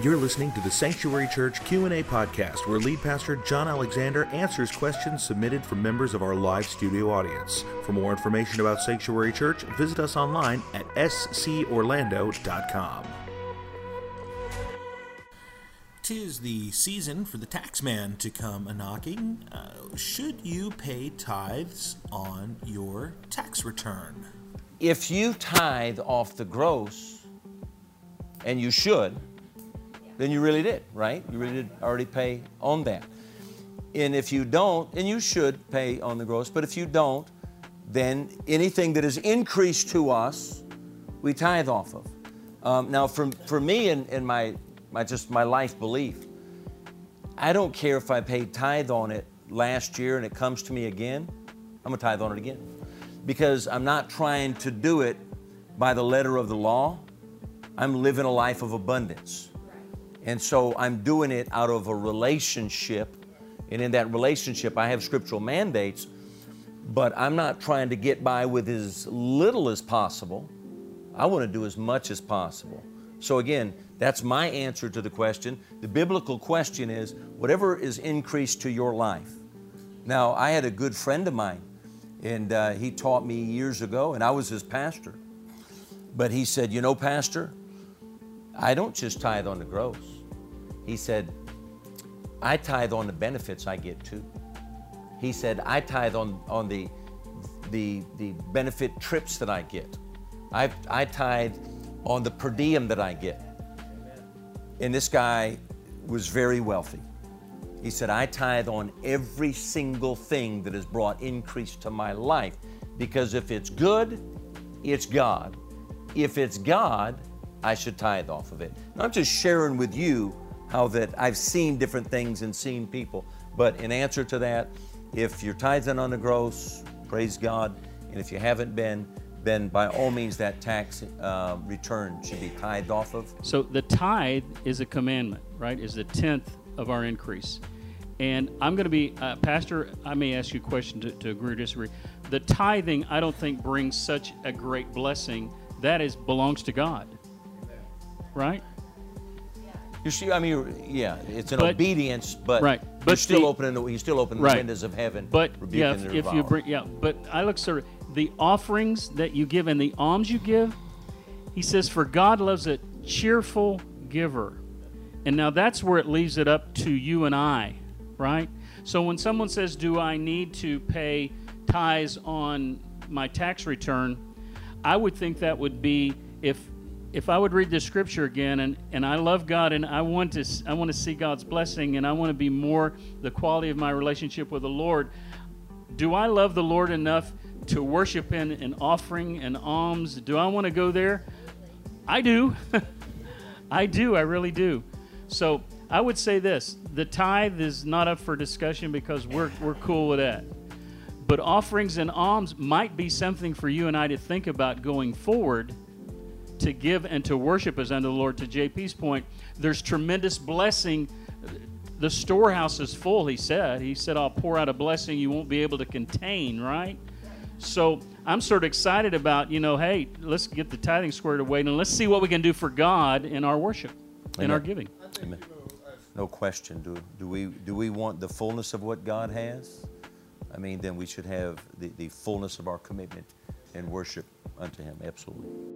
You're listening to the Sanctuary Church Q&A podcast where lead pastor John Alexander answers questions submitted from members of our live studio audience. For more information about Sanctuary Church, visit us online at scorlando.com. Tis the season for the taxman to come a knocking. Uh, should you pay tithes on your tax return? If you tithe off the gross, and you should, then you really did, right? You really did already pay on that. And if you don't, and you should pay on the gross, but if you don't, then anything that is increased to us, we tithe off of. Um, now, for, for me and, and my, my just my life belief, I don't care if I paid tithe on it last year and it comes to me again, I'm gonna tithe on it again. Because I'm not trying to do it by the letter of the law. I'm living a life of abundance. And so I'm doing it out of a relationship. And in that relationship, I have scriptural mandates, but I'm not trying to get by with as little as possible. I want to do as much as possible. So, again, that's my answer to the question. The biblical question is whatever is increased to your life. Now, I had a good friend of mine, and uh, he taught me years ago, and I was his pastor. But he said, You know, Pastor, I don't just tithe on the gross. He said, I tithe on the benefits I get too. He said, I tithe on, on the, the, the benefit trips that I get. I, I tithe on the per diem that I get. And this guy was very wealthy. He said, I tithe on every single thing that has brought increase to my life because if it's good, it's God. If it's God, I should tithe off of it. Now, I'm just sharing with you how that I've seen different things and seen people. But in answer to that, if you're tithing on the gross, praise God. And if you haven't been, then by all means that tax uh, return should be tithed off of. So the tithe is a commandment, right? Is the tenth of our increase. And I'm going to be, uh, Pastor, I may ask you a question to, to agree or disagree. The tithing, I don't think brings such a great blessing. That is belongs to God, right? You see, I mean, yeah, it's an But- obedience, but, right, you're but still the- opening the, you still open the windows of heaven, But yeah, if, if you bring yeah, but I look sir, the offerings that you give and the alms you give. He says, "For God loves a cheerful giver," and now that's where it leaves it up to you and I, right? So when someone says, "Do I need to pay tithes on my tax return?" I would think that would be if if I would read the scripture again and, and I love God and I want to I want to see God's blessing and I want to be more the quality of my relationship with the Lord. Do I love the Lord enough to worship in an offering and alms? Do I want to go there? I do. I do. I really do. So I would say this the tithe is not up for discussion because we're, we're cool with that. But offerings and alms might be something for you and I to think about going forward to give and to worship as unto the Lord. To JP's point, there's tremendous blessing. The storehouse is full, he said. He said, I'll pour out a blessing you won't be able to contain, right? So I'm sort of excited about, you know, hey, let's get the tithing squared away and let's see what we can do for God in our worship, in our giving. Amen. No question. Do, do, we, do we want the fullness of what God has? I mean, then we should have the, the fullness of our commitment and worship unto Him. Absolutely.